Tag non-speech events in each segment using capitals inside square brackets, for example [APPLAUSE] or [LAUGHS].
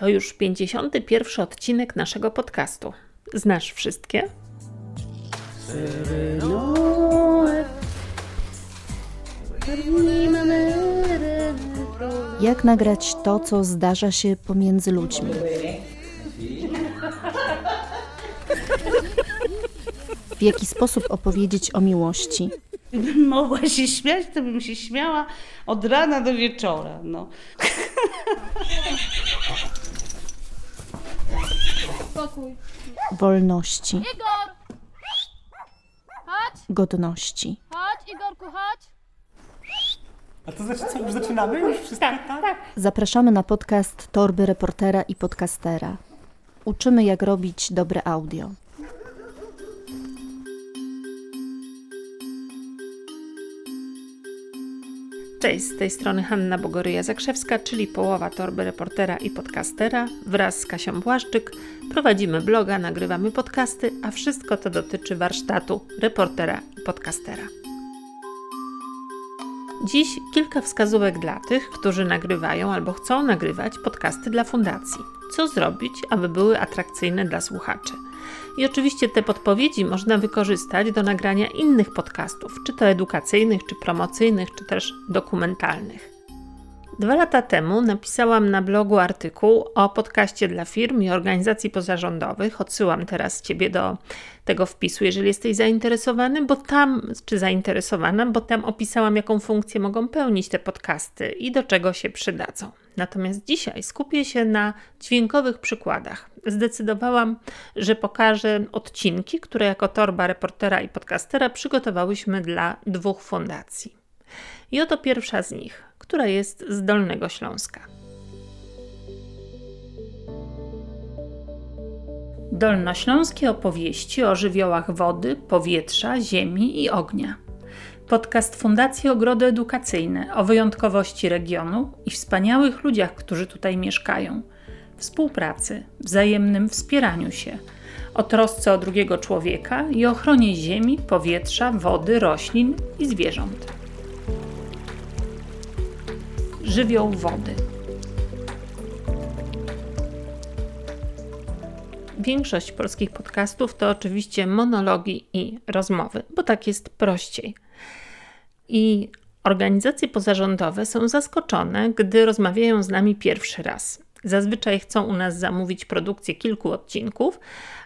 To już 51 odcinek naszego podcastu. Znasz wszystkie? Jak nagrać to, co zdarza się pomiędzy ludźmi? W jaki sposób opowiedzieć o miłości? Gdybym mogła się śmiać, to bym się śmiała od rana do wieczora. No. [LAUGHS] Spokój. Wolności, Igor! Chodź, godności. chodź, Igorku, chodź. A to znaczy co, już zaczynamy? Już wszystko? Tak, Zapraszamy na podcast Torby Reportera i Podcastera. Uczymy, jak robić dobre audio. Cześć, z tej strony Hanna Bogoryja-Zakrzewska, czyli połowa torby reportera i podcastera. Wraz z Kasią Błaszczyk prowadzimy bloga, nagrywamy podcasty, a wszystko to dotyczy warsztatu reportera i podcastera. Dziś kilka wskazówek dla tych, którzy nagrywają albo chcą nagrywać podcasty dla fundacji. Co zrobić, aby były atrakcyjne dla słuchaczy? I oczywiście te podpowiedzi można wykorzystać do nagrania innych podcastów, czy to edukacyjnych, czy promocyjnych, czy też dokumentalnych. Dwa lata temu napisałam na blogu artykuł o podcaście dla firm i organizacji pozarządowych. Odsyłam teraz Ciebie do tego wpisu, jeżeli jesteś zainteresowany, bo tam, czy zainteresowana, bo tam opisałam, jaką funkcję mogą pełnić te podcasty i do czego się przydadzą. Natomiast dzisiaj skupię się na dźwiękowych przykładach. Zdecydowałam, że pokażę odcinki, które jako torba reportera i podcastera przygotowałyśmy dla dwóch fundacji. I oto pierwsza z nich, która jest z Dolnego Śląska. Dolnośląskie opowieści o żywiołach wody, powietrza, ziemi i ognia. Podcast Fundacji Ogrody Edukacyjne o wyjątkowości regionu i wspaniałych ludziach, którzy tutaj mieszkają, współpracy, wzajemnym wspieraniu się, o trosce o drugiego człowieka i ochronie ziemi, powietrza, wody, roślin i zwierząt. Żywioł wody. Większość polskich podcastów to oczywiście monologi i rozmowy, bo tak jest prościej. I organizacje pozarządowe są zaskoczone, gdy rozmawiają z nami pierwszy raz. Zazwyczaj chcą u nas zamówić produkcję kilku odcinków,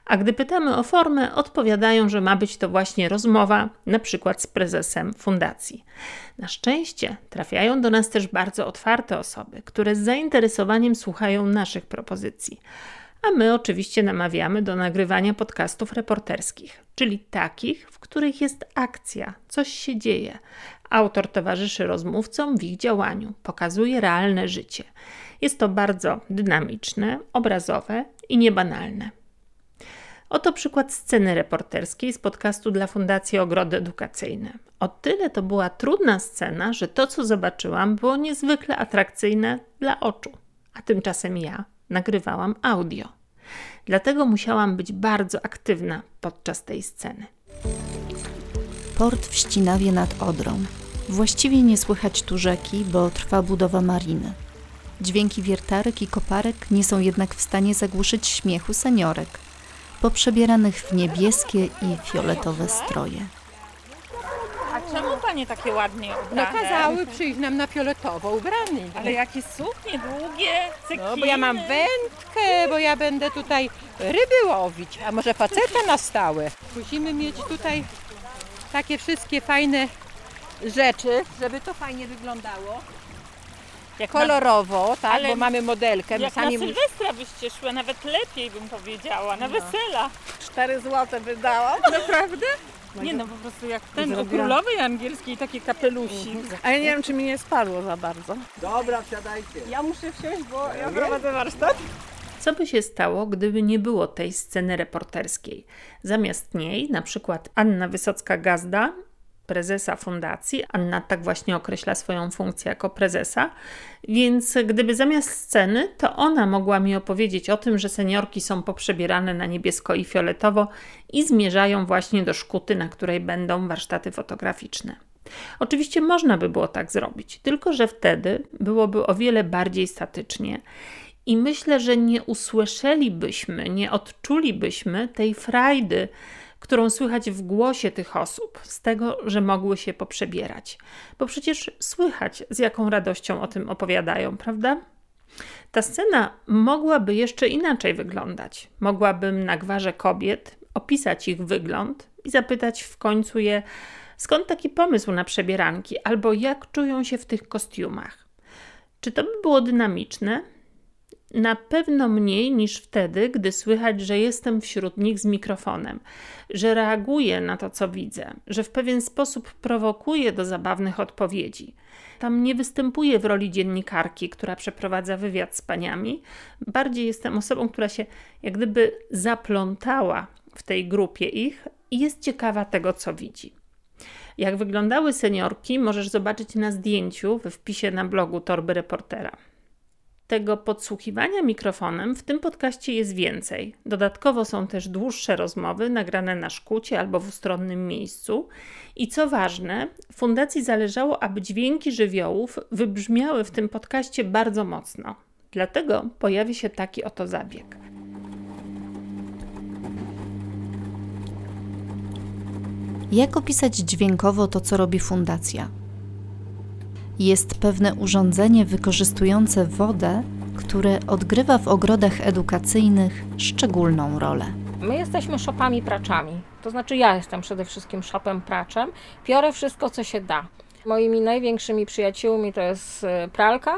a gdy pytamy o formę, odpowiadają, że ma być to właśnie rozmowa, na przykład z prezesem fundacji. Na szczęście trafiają do nas też bardzo otwarte osoby, które z zainteresowaniem słuchają naszych propozycji. A my oczywiście namawiamy do nagrywania podcastów reporterskich, czyli takich, w których jest akcja, coś się dzieje. Autor towarzyszy rozmówcom w ich działaniu, pokazuje realne życie. Jest to bardzo dynamiczne, obrazowe i niebanalne. Oto przykład sceny reporterskiej z podcastu dla Fundacji Ogrody Edukacyjne. O tyle to była trudna scena, że to, co zobaczyłam, było niezwykle atrakcyjne dla oczu, a tymczasem ja nagrywałam audio. Dlatego musiałam być bardzo aktywna podczas tej sceny. Port w Ścinawie nad Odrą. Właściwie nie słychać tu rzeki, bo trwa budowa mariny. Dźwięki wiertarek i koparek nie są jednak w stanie zagłuszyć śmiechu seniorek, poprzebieranych w niebieskie i fioletowe stroje. Czemu panie takie ładnie ubrane? No kazały przyjść nam na fioletowo ubrany. Ale jakie suknie długie, cekiny. No bo ja mam wędkę, bo ja będę tutaj ryby łowić, a może faceta na stałe. Musimy mieć tutaj takie wszystkie fajne rzeczy, żeby to fajnie wyglądało. Jak na, Kolorowo, tak, Ale bo mamy modelkę. My jak na sami mus- Sylwestra byście szły, nawet lepiej bym powiedziała, na wesela. 4 złote wydałam. Naprawdę? Nie no, po prostu jak ten u królowej angielskiej takie kapelusik. A ja nie wiem, czy mi nie spadło za bardzo. Ja muszę wsiąść, bo ja prowadzę warsztat. Co by się stało, gdyby nie było tej sceny reporterskiej? Zamiast niej, na przykład Anna Wysocka-Gazda, prezesa fundacji, Anna tak właśnie określa swoją funkcję jako prezesa, więc gdyby zamiast sceny, to ona mogła mi opowiedzieć o tym, że seniorki są poprzebierane na niebiesko i fioletowo i zmierzają właśnie do szkuty, na której będą warsztaty fotograficzne. Oczywiście można by było tak zrobić, tylko że wtedy byłoby o wiele bardziej statycznie. I myślę, że nie usłyszelibyśmy, nie odczulibyśmy tej frajdy, którą słychać w głosie tych osób, z tego, że mogły się poprzebierać. Bo przecież słychać, z jaką radością o tym opowiadają, prawda? Ta scena mogłaby jeszcze inaczej wyglądać. Mogłabym na gwarze kobiet opisać ich wygląd i zapytać w końcu je, skąd taki pomysł na przebieranki, albo jak czują się w tych kostiumach. Czy to by było dynamiczne? Na pewno mniej niż wtedy, gdy słychać, że jestem wśród nich z mikrofonem, że reaguję na to, co widzę, że w pewien sposób prowokuję do zabawnych odpowiedzi. Tam nie występuję w roli dziennikarki, która przeprowadza wywiad z paniami. Bardziej jestem osobą, która się jak gdyby zaplątała w tej grupie ich i jest ciekawa tego, co widzi. Jak wyglądały seniorki, możesz zobaczyć na zdjęciu we wpisie na blogu Torby Reportera. Tego podsłuchiwania mikrofonem w tym podcaście jest więcej. Dodatkowo są też dłuższe rozmowy nagrane na szkucie albo w ustronnym miejscu. I co ważne, fundacji zależało, aby dźwięki żywiołów wybrzmiały w tym podcaście bardzo mocno. Dlatego pojawi się taki oto zabieg. Jak opisać dźwiękowo to, co robi fundacja? Jest pewne urządzenie wykorzystujące wodę, które odgrywa w ogrodach edukacyjnych szczególną rolę. My jesteśmy szopami praczami, to znaczy ja jestem przede wszystkim szopem praczem. Piorę wszystko, co się da. Moimi największymi przyjaciółmi to jest y, pralka,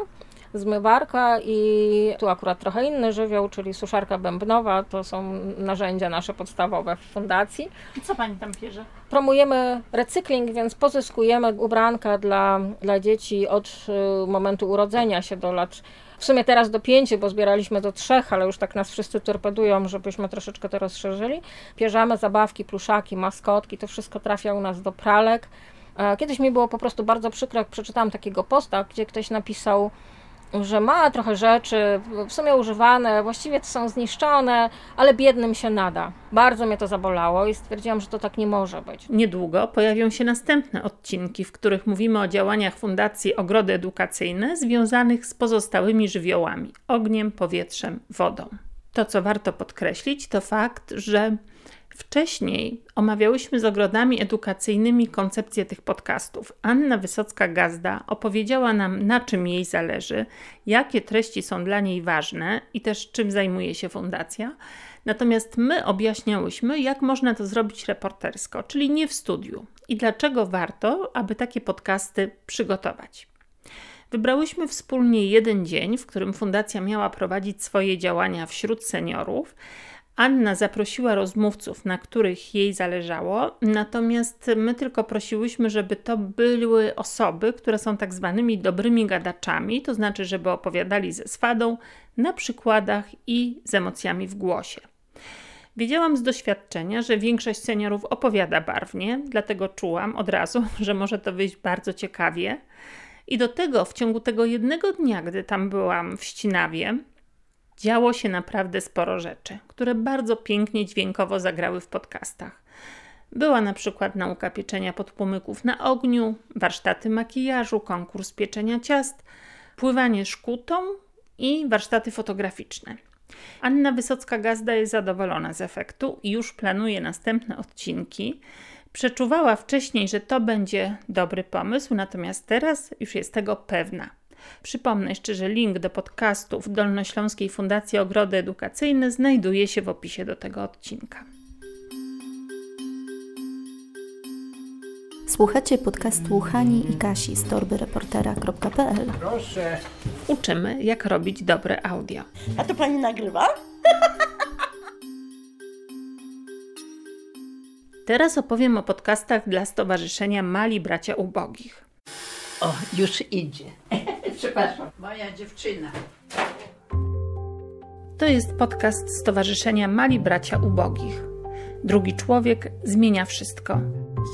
zmywarka i tu akurat trochę inny żywioł, czyli suszarka bębnowa. To są narzędzia nasze podstawowe w fundacji. Co pani tam bierze? Promujemy recykling, więc pozyskujemy ubranka dla, dla dzieci od y, momentu urodzenia się do lat w sumie teraz do pięciu, bo zbieraliśmy do trzech, ale już tak nas wszyscy torpedują, żebyśmy troszeczkę to rozszerzyli. Bierzemy zabawki, pluszaki, maskotki, to wszystko trafia u nas do pralek. E, kiedyś mi było po prostu bardzo przykro, jak przeczytałam takiego posta, gdzie ktoś napisał, że ma trochę rzeczy, w sumie używane, właściwie to są zniszczone, ale biednym się nada. Bardzo mnie to zabolało i stwierdziłam, że to tak nie może być. Niedługo pojawią się następne odcinki, w których mówimy o działaniach Fundacji Ogrody Edukacyjne związanych z pozostałymi żywiołami ogniem, powietrzem, wodą. To, co warto podkreślić, to fakt, że Wcześniej omawiałyśmy z ogrodami edukacyjnymi koncepcję tych podcastów. Anna Wysocka-Gazda opowiedziała nam, na czym jej zależy, jakie treści są dla niej ważne i też czym zajmuje się fundacja. Natomiast my objaśniałyśmy, jak można to zrobić reportersko, czyli nie w studiu i dlaczego warto, aby takie podcasty przygotować. Wybrałyśmy wspólnie jeden dzień, w którym fundacja miała prowadzić swoje działania wśród seniorów Anna zaprosiła rozmówców, na których jej zależało, natomiast my tylko prosiłyśmy, żeby to były osoby, które są tak zwanymi dobrymi gadaczami, to znaczy, żeby opowiadali ze swadą, na przykładach i z emocjami w głosie. Wiedziałam z doświadczenia, że większość seniorów opowiada barwnie, dlatego czułam od razu, [LAUGHS] że może to wyjść bardzo ciekawie. I do tego w ciągu tego jednego dnia, gdy tam byłam w Ścinawie, działo się naprawdę sporo rzeczy, które bardzo pięknie dźwiękowo zagrały w podcastach. Była na przykład nauka pieczenia podpłomyków na ogniu, warsztaty makijażu, konkurs pieczenia ciast, pływanie szkutą i warsztaty fotograficzne. Anna Wysocka-Gazda jest zadowolona z efektu i już planuje następne odcinki. Przeczuwała wcześniej, że to będzie dobry pomysł, natomiast teraz już jest tego pewna. Przypomnę jeszcze, że link do podcastów Dolnośląskiej Fundacji Ogrody Edukacyjne znajduje się w opisie do tego odcinka. Słuchacie podcastu Hani i Kasi z torbyreportera.pl Proszę. Uczymy, jak robić dobre audio. A to pani nagrywa? [LAUGHS] Teraz opowiem o podcastach dla Stowarzyszenia Mali Bracia Ubogich. O, już idzie. Przepraszam. Moja dziewczyna. To jest podcast Stowarzyszenia Mali Bracia Ubogich. Drugi człowiek zmienia wszystko.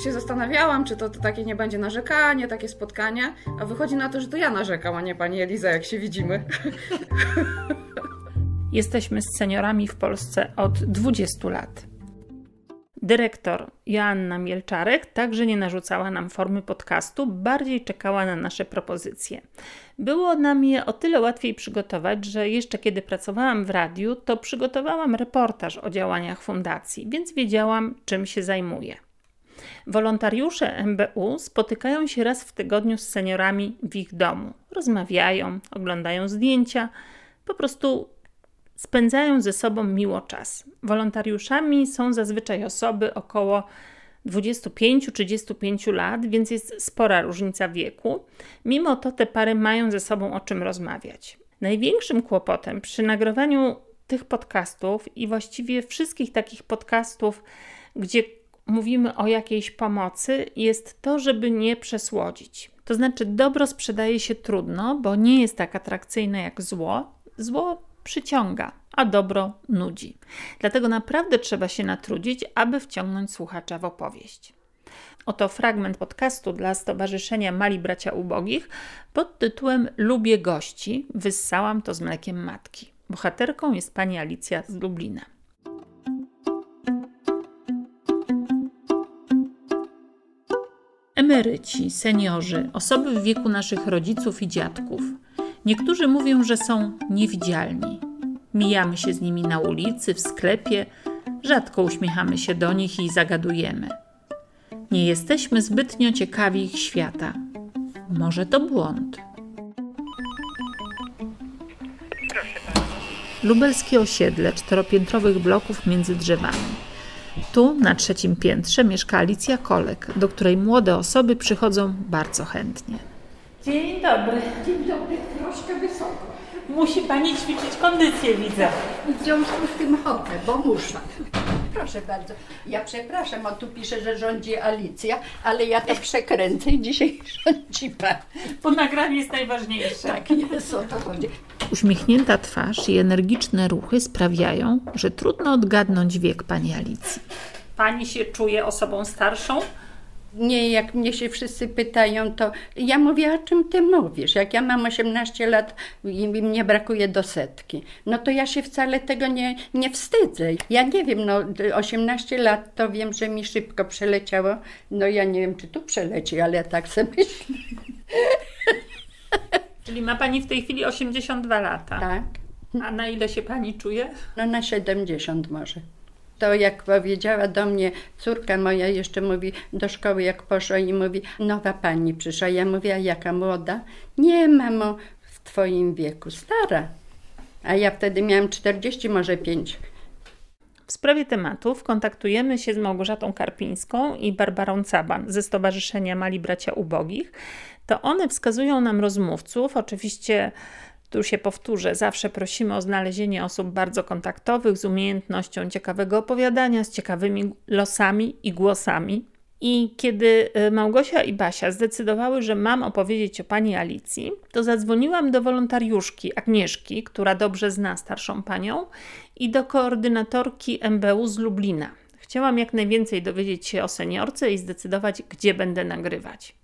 Się zastanawiałam, czy to, to takie nie będzie narzekanie, takie spotkanie, a wychodzi na to, że to ja narzekam, a nie pani Eliza, jak się widzimy. [LAUGHS] Jesteśmy z seniorami w Polsce od 20 lat. Dyrektor Joanna Mielczarek także nie narzucała nam formy podcastu, bardziej czekała na nasze propozycje. Było nam je o tyle łatwiej przygotować, że jeszcze kiedy pracowałam w radiu, to przygotowałam reportaż o działaniach fundacji, więc wiedziałam, czym się zajmuję. Wolontariusze MBU spotykają się raz w tygodniu z seniorami w ich domu. Rozmawiają, oglądają zdjęcia, po prostu spędzają ze sobą miło czas. Wolontariuszami są zazwyczaj osoby około 25-35 lat, więc jest spora różnica wieku. Mimo to te pary mają ze sobą o czym rozmawiać. Największym kłopotem przy nagrywaniu tych podcastów i właściwie wszystkich takich podcastów, gdzie mówimy o jakiejś pomocy, jest to, żeby nie przesłodzić. To znaczy, dobro sprzedaje się trudno, bo nie jest tak atrakcyjne jak zło. Zło przyciąga, a dobro nudzi. Dlatego naprawdę trzeba się natrudzić, aby wciągnąć słuchacza w opowieść. Oto fragment podcastu dla Stowarzyszenia Mali Bracia Ubogich pod tytułem Lubię gości, wyssałam to z mlekiem matki. Bohaterką jest pani Alicja z Lublina. Emeryci, seniorzy, osoby w wieku naszych rodziców i dziadków. Niektórzy mówią, że są niewidzialni. Mijamy się z nimi na ulicy, w sklepie, rzadko uśmiechamy się do nich i zagadujemy. Nie jesteśmy zbytnio ciekawi ich świata. Może to błąd. Lubelskie osiedle czteropiętrowych bloków między drzewami. Tu, na trzecim piętrze, mieszka Alicja Kolek, do której młode osoby przychodzą bardzo chętnie. Dzień dobry. Dzień dobry, troszkę wysoko. Musi Pani ćwiczyć kondycję, widzę. W związku z tym chodzę, bo muszę. Proszę bardzo. Ja przepraszam, o tu pisze, że rządzi Alicja, ale ja to przekręcę i dzisiaj [LAUGHS] rządzi pan. Bo nagranie jest najważniejsze. Tak jest, o to chodzi. Uśmiechnięta twarz i energiczne ruchy sprawiają, że trudno odgadnąć wiek pani Alicji. Pani się czuje osobą starszą? Nie, jak mnie się wszyscy pytają, to ja mówię, o czym ty mówisz? Jak ja mam 18 lat i mnie brakuje do setki, no to ja się wcale tego nie, nie wstydzę. Ja nie wiem, no 18 lat to wiem, że mi szybko przeleciało. No ja nie wiem, czy tu przeleci, ale ja tak sobie myślę. [LAUGHS] Czyli ma Pani w tej chwili 82 lata. Tak. A na ile się Pani czuje? No na 70 może. To jak powiedziała do mnie córka moja, jeszcze mówi do szkoły jak poszła i mówi, nowa pani przyszła. Ja mówię, a jaka młoda? Nie, mamo, w twoim wieku, stara. A ja wtedy miałam 40, może 5. W sprawie tematów kontaktujemy się z Małgorzatą Karpińską i Barbarą Caban ze Stowarzyszenia Mali Bracia Ubogich. To one wskazują nam rozmówców. Oczywiście tu się powtórzę, zawsze prosimy o znalezienie osób bardzo kontaktowych, z umiejętnością ciekawego opowiadania, z ciekawymi losami i głosami. I kiedy y, Małgosia i Basia zdecydowały, że mam opowiedzieć o pani Alicji, to zadzwoniłam do wolontariuszki Agnieszki, która dobrze zna starszą panią, i do koordynatorki MBU z Lublina. Chciałam jak najwięcej dowiedzieć się o seniorce i zdecydować, gdzie będę nagrywać.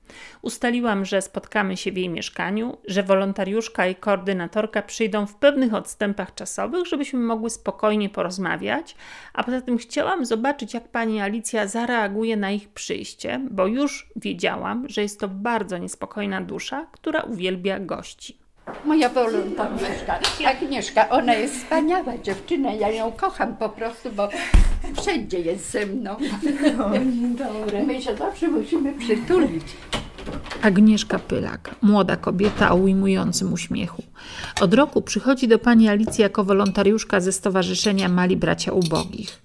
Ustaliłam, że spotkamy się w jej mieszkaniu, że wolontariuszka i koordynatorka przyjdą w pewnych odstępach czasowych, żebyśmy mogły spokojnie porozmawiać, a poza tym chciałam zobaczyć, jak pani Alicja zareaguje na ich przyjście, bo już wiedziałam, że jest to bardzo niespokojna dusza, która uwielbia gości. Moja wolontariuszka, Agnieszka, ona jest wspaniała dziewczyna, ja ją kocham po prostu, bo wszędzie jest ze mną. Dobre. My się zawsze musimy przytulić. Agnieszka Pylak, młoda kobieta o ujmującym uśmiechu. Od roku przychodzi do pani Alicji jako wolontariuszka ze Stowarzyszenia Mali Bracia Ubogich.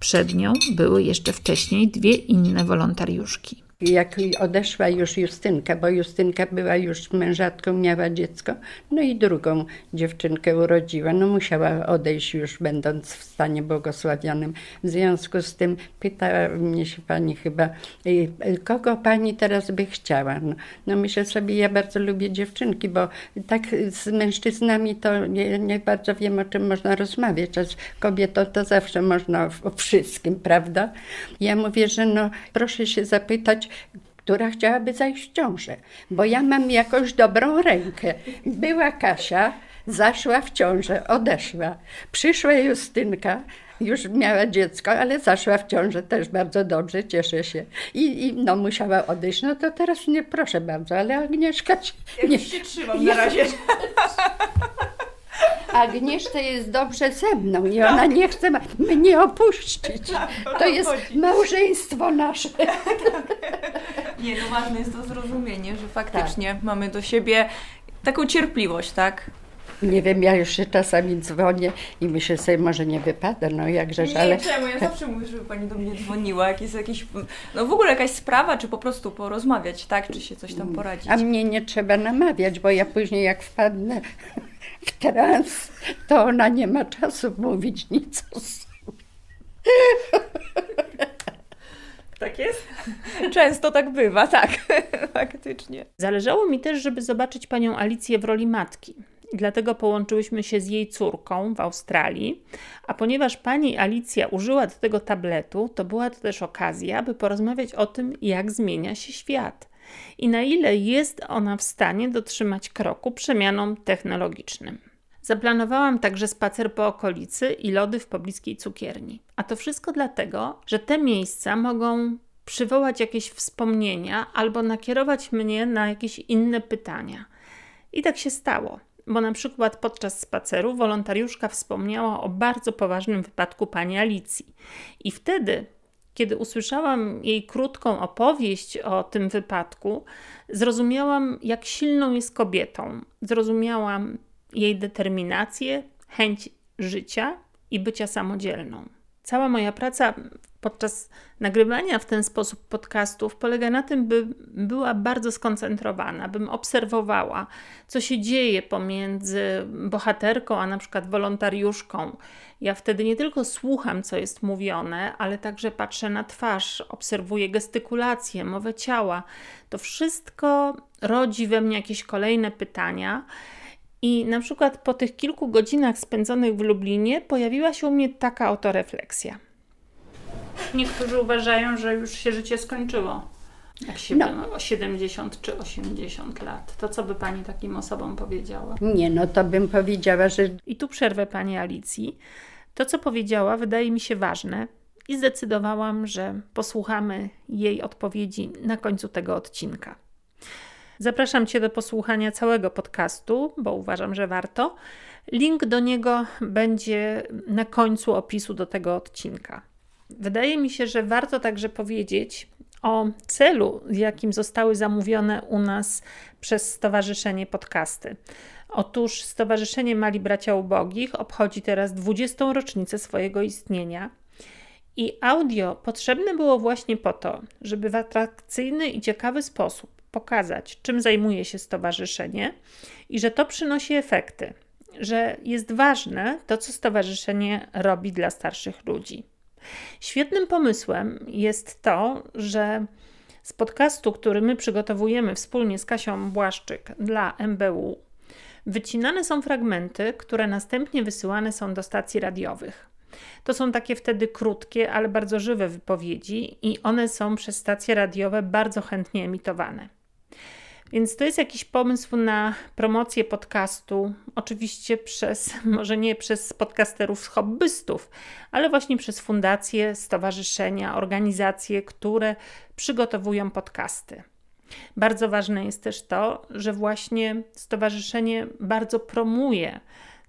Przed nią były jeszcze wcześniej dwie inne wolontariuszki. Jak odeszła już Justynka, bo Justynka była już mężatką, miała dziecko, no i drugą dziewczynkę urodziła. No musiała odejść już będąc w stanie błogosławionym. W związku z tym pyta mnie się pani chyba, y, kogo pani teraz by chciała? No, no myślę sobie, ja bardzo lubię dziewczynki, bo tak z mężczyznami to nie, nie bardzo wiem, o czym można rozmawiać, a z kobietą to zawsze można o wszystkim, prawda? Ja mówię, że no proszę się zapytać, która chciałaby zajść w ciążę, bo ja mam jakąś dobrą rękę. Była Kasia, zaszła w ciążę, odeszła. Przyszła Justynka, już miała dziecko, ale zaszła w ciążę też bardzo dobrze, cieszę się. I, i no musiała odejść. No to teraz nie, proszę bardzo, ale Agnieszka się, nie, się trzymam na razie. [LAUGHS] Agnieszka jest dobrze ze mną i ona nie chce mnie opuścić. To jest małżeństwo nasze. Nie, no ważne jest to zrozumienie, że faktycznie mamy do siebie taką cierpliwość, tak? Nie wiem, ja już się czasami dzwonię i myślę sobie, może nie wypada, no jakżeż, Nie, ale... czemu? Ja zawsze mówię, żeby pani do mnie dzwoniła, jak jest jakiś, no w ogóle jakaś sprawa, czy po prostu porozmawiać, tak? Czy się coś tam poradzić. A mnie nie trzeba namawiać, bo ja później jak wpadnę w trans, to ona nie ma czasu mówić nic o sobie. Tak jest? Często tak bywa, tak, [LAUGHS] faktycznie. Zależało mi też, żeby zobaczyć panią Alicję w roli matki. Dlatego połączyłyśmy się z jej córką w Australii. A ponieważ pani Alicja użyła do tego tabletu, to była to też okazja, by porozmawiać o tym, jak zmienia się świat i na ile jest ona w stanie dotrzymać kroku przemianom technologicznym. Zaplanowałam także spacer po okolicy i lody w pobliskiej cukierni. A to wszystko dlatego, że te miejsca mogą przywołać jakieś wspomnienia albo nakierować mnie na jakieś inne pytania. I tak się stało, bo na przykład podczas spaceru wolontariuszka wspomniała o bardzo poważnym wypadku pani Alicji. I wtedy, kiedy usłyszałam jej krótką opowieść o tym wypadku, zrozumiałam, jak silną jest kobietą. Zrozumiałam jej determinację, chęć życia i bycia samodzielną. Cała moja praca podczas nagrywania w ten sposób podcastów polega na tym, by była bardzo skoncentrowana, bym obserwowała, co się dzieje pomiędzy bohaterką a na przykład wolontariuszką. Ja wtedy nie tylko słucham, co jest mówione, ale także patrzę na twarz, obserwuję gestykulację, mowę ciała. To wszystko rodzi we mnie jakieś kolejne pytania. I na przykład po tych kilku godzinach spędzonych w Lublinie pojawiła się u mnie taka oto refleksja. Niektórzy uważają, że już się życie skończyło. Jak się No. no. o 70 czy 80 lat. To co by pani takim osobom powiedziała? Nie, no to bym powiedziała, że I tu przerwę pani Alicji. To, co powiedziała, wydaje mi się ważne i zdecydowałam, że posłuchamy jej odpowiedzi na końcu tego odcinka. Zapraszam Cię do posłuchania całego podcastu, bo uważam, że warto. Link do niego będzie na końcu opisu do tego odcinka. Wydaje mi się, że warto także powiedzieć o celu, jakim zostały zamówione u nas przez Stowarzyszenie Podcasty. Otóż Stowarzyszenie Mali Bracia Ubogich obchodzi teraz 20. rocznicę swojego istnienia. I audio potrzebne było właśnie po to, żeby w atrakcyjny i ciekawy sposób pokazać, czym zajmuje się stowarzyszenie i że to przynosi efekty, że jest ważne to, co stowarzyszenie robi dla starszych ludzi. Świetnym pomysłem jest to, że z podcastu, który my przygotowujemy wspólnie z Kasią Błaszczyk dla MBU, wycinane są fragmenty, które następnie wysyłane są do stacji radiowych. To są takie wtedy krótkie, ale bardzo żywe wypowiedzi, i one są przez stacje radiowe bardzo chętnie emitowane. Więc to jest jakiś pomysł na promocję podcastu, oczywiście przez, [LAUGHS] może nie przez podcasterów hobbystów, ale właśnie przez fundacje, stowarzyszenia, organizacje, które przygotowują podcasty. Bardzo ważne jest też to, że właśnie stowarzyszenie bardzo promuje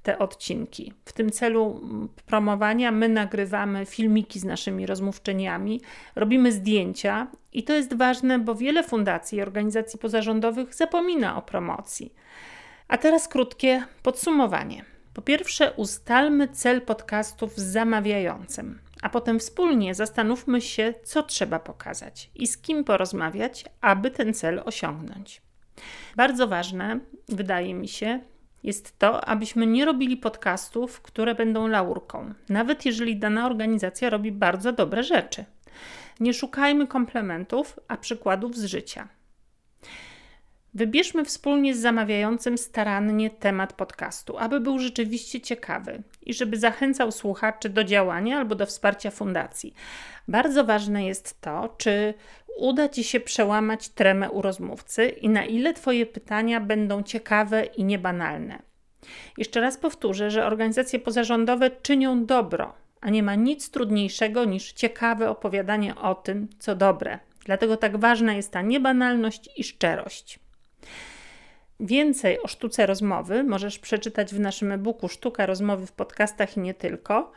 te odcinki. W tym celu promowania my nagrywamy filmiki z naszymi rozmówczyniami, robimy zdjęcia i to jest ważne, bo wiele fundacji i organizacji pozarządowych zapomina o promocji. A teraz krótkie podsumowanie. Po pierwsze, ustalmy cel podcastów z zamawiającym, a potem wspólnie zastanówmy się, co trzeba pokazać i z kim porozmawiać, aby ten cel osiągnąć. Bardzo ważne, wydaje mi się, jest to, abyśmy nie robili podcastów, które będą laurką, nawet jeżeli dana organizacja robi bardzo dobre rzeczy. Nie szukajmy komplementów, a przykładów z życia. Wybierzmy wspólnie z zamawiającym starannie temat podcastu, aby był rzeczywiście ciekawy i żeby zachęcał słuchaczy do działania albo do wsparcia fundacji. Bardzo ważne jest to, czy uda Ci się przełamać tremę u rozmówcy i na ile Twoje pytania będą ciekawe i niebanalne. Jeszcze raz powtórzę, że organizacje pozarządowe czynią dobro, a nie ma nic trudniejszego niż ciekawe opowiadanie o tym, co dobre. Dlatego tak ważna jest ta niebanalność i szczerość. Więcej o sztuce rozmowy możesz przeczytać w naszym e-booku Sztuka rozmowy w podcastach i nie tylko.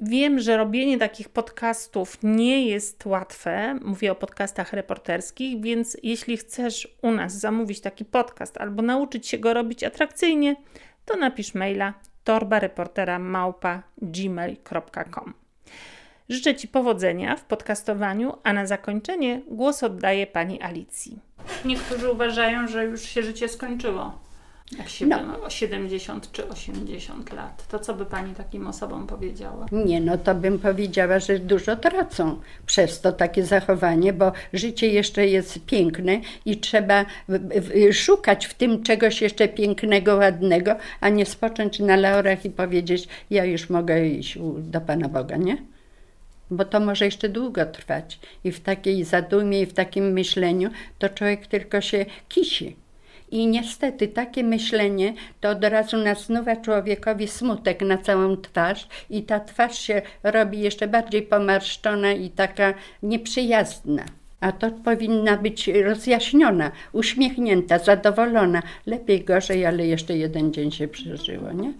Wiem, że robienie takich podcastów nie jest łatwe. Mówię o podcastach reporterskich, więc jeśli chcesz u nas zamówić taki podcast albo nauczyć się go robić atrakcyjnie, to napisz maila torbareportera małpa gmail.com. Życzę Ci powodzenia w podcastowaniu, a na zakończenie głos oddaję Pani Alicji. Niektórzy uważają, że już się życie skończyło. Jak się No. no. o 70 czy 80 lat, to co by Pani takim osobom powiedziała? Nie, no to bym powiedziała, że dużo tracą przez to takie zachowanie, bo życie jeszcze jest piękne i trzeba szukać w tym czegoś jeszcze pięknego, ładnego, a nie spocząć na laurach i powiedzieć, ja już mogę iść do Pana Boga, nie? Bo to może jeszcze długo trwać. I w takiej zadumie, i w takim myśleniu, to człowiek tylko się kisi. I niestety takie myślenie to od razu nasnuwa człowiekowi smutek na całą twarz i ta twarz się robi jeszcze bardziej pomarszczona i taka nieprzyjazna. A to powinna być rozjaśniona, uśmiechnięta, zadowolona. Lepiej, gorzej, ale jeszcze jeden dzień się przeżyło, nie?